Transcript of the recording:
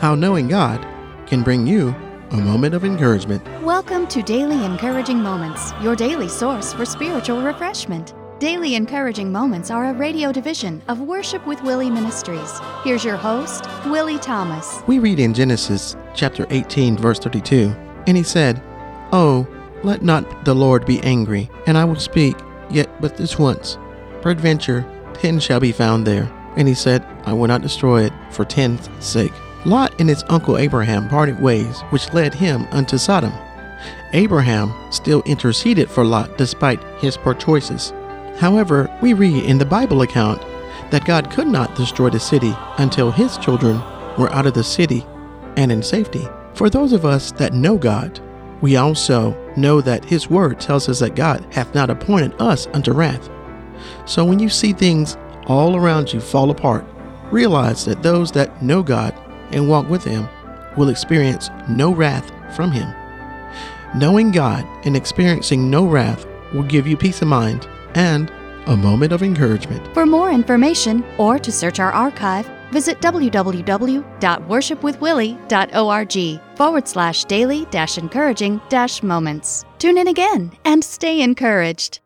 how knowing God can bring you a moment of encouragement. Welcome to Daily Encouraging Moments, your daily source for spiritual refreshment. Daily Encouraging Moments are a radio division of Worship with Willie Ministries. Here's your host, Willie Thomas. We read in Genesis chapter 18, verse 32, and he said, Oh, let not the Lord be angry, and I will speak yet but this once. Peradventure, ten shall be found there. And he said, I will not destroy it for ten's sake. Lot and his uncle Abraham parted ways, which led him unto Sodom. Abraham still interceded for Lot despite his poor choices. However, we read in the Bible account that God could not destroy the city until his children were out of the city and in safety. For those of us that know God, we also know that his word tells us that God hath not appointed us unto wrath. So when you see things all around you fall apart, realize that those that know God and walk with Him will experience no wrath from Him. Knowing God and experiencing no wrath will give you peace of mind and a moment of encouragement. For more information or to search our archive, visit www.worshipwithwillie.org forward slash daily dash encouraging dash moments. Tune in again and stay encouraged.